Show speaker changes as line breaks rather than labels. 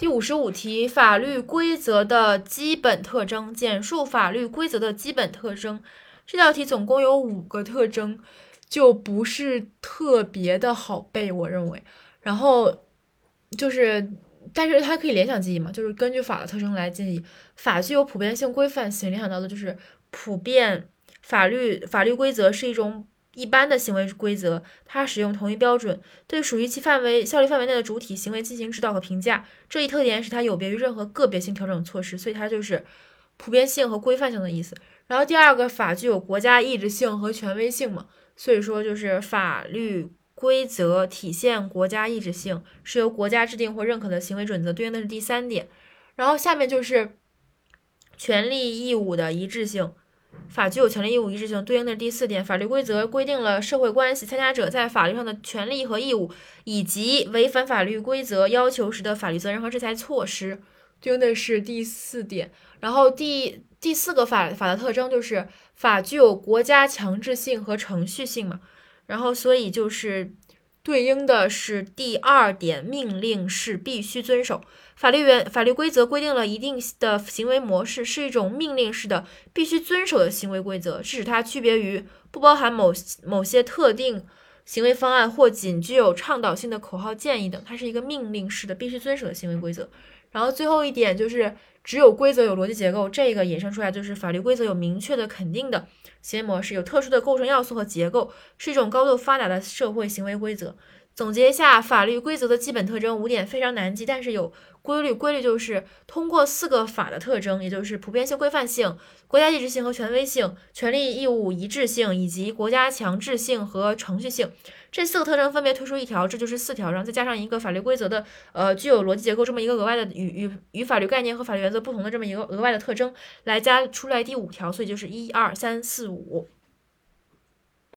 第五十五题，法律规则的基本特征，简述法律规则的基本特征。这道题总共有五个特征，就不是特别的好背，我认为。然后就是，但是它可以联想记忆嘛，就是根据法的特征来记忆。法具有普遍性、规范性，联想到的就是普遍法律法律规则是一种。一般的行为规则，它使用同一标准，对属于其范围效力范围内的主体行为进行指导和评价。这一特点使它有别于任何个别性调整措施，所以它就是普遍性和规范性的意思。然后第二个法具有国家意志性和权威性嘛，所以说就是法律规则体现国家意志性，是由国家制定或认可的行为准则，对应的是第三点。然后下面就是权利义务的一致性。法具有权利义务一致性，对应的第四点，法律规则规定了社会关系参加者在法律上的权利和义务，以及违反法律规则要求时的法律责任和制裁措施，对应的是第四点。然后第第四个法法的特征就是法具有国家强制性和程序性嘛，然后所以就是对应的是第二点，命令是必须遵守。法律原法律规则规定了一定的行为模式，是一种命令式的必须遵守的行为规则，是使它区别于不包含某某些特定行为方案或仅具有倡导性的口号建议等。它是一个命令式的必须遵守的行为规则。然后最后一点就是只有规则有逻辑结构，这个衍生出来就是法律规则有明确的肯定的行为模式，有特殊的构成要素和结构，是一种高度发达的社会行为规则。总结一下法律规则的基本特征五点，非常难记，但是有。规律，规律就是通过四个法的特征，也就是普遍性、规范性、国家意志性和权威性、权利义务一致性以及国家强制性和程序性这四个特征分别推出一条，这就是四条，然后再加上一个法律规则的呃具有逻辑结构这么一个额外的与与与法律概念和法律原则不同的这么一个额外的特征来加出来第五条，所以就是一二三四五。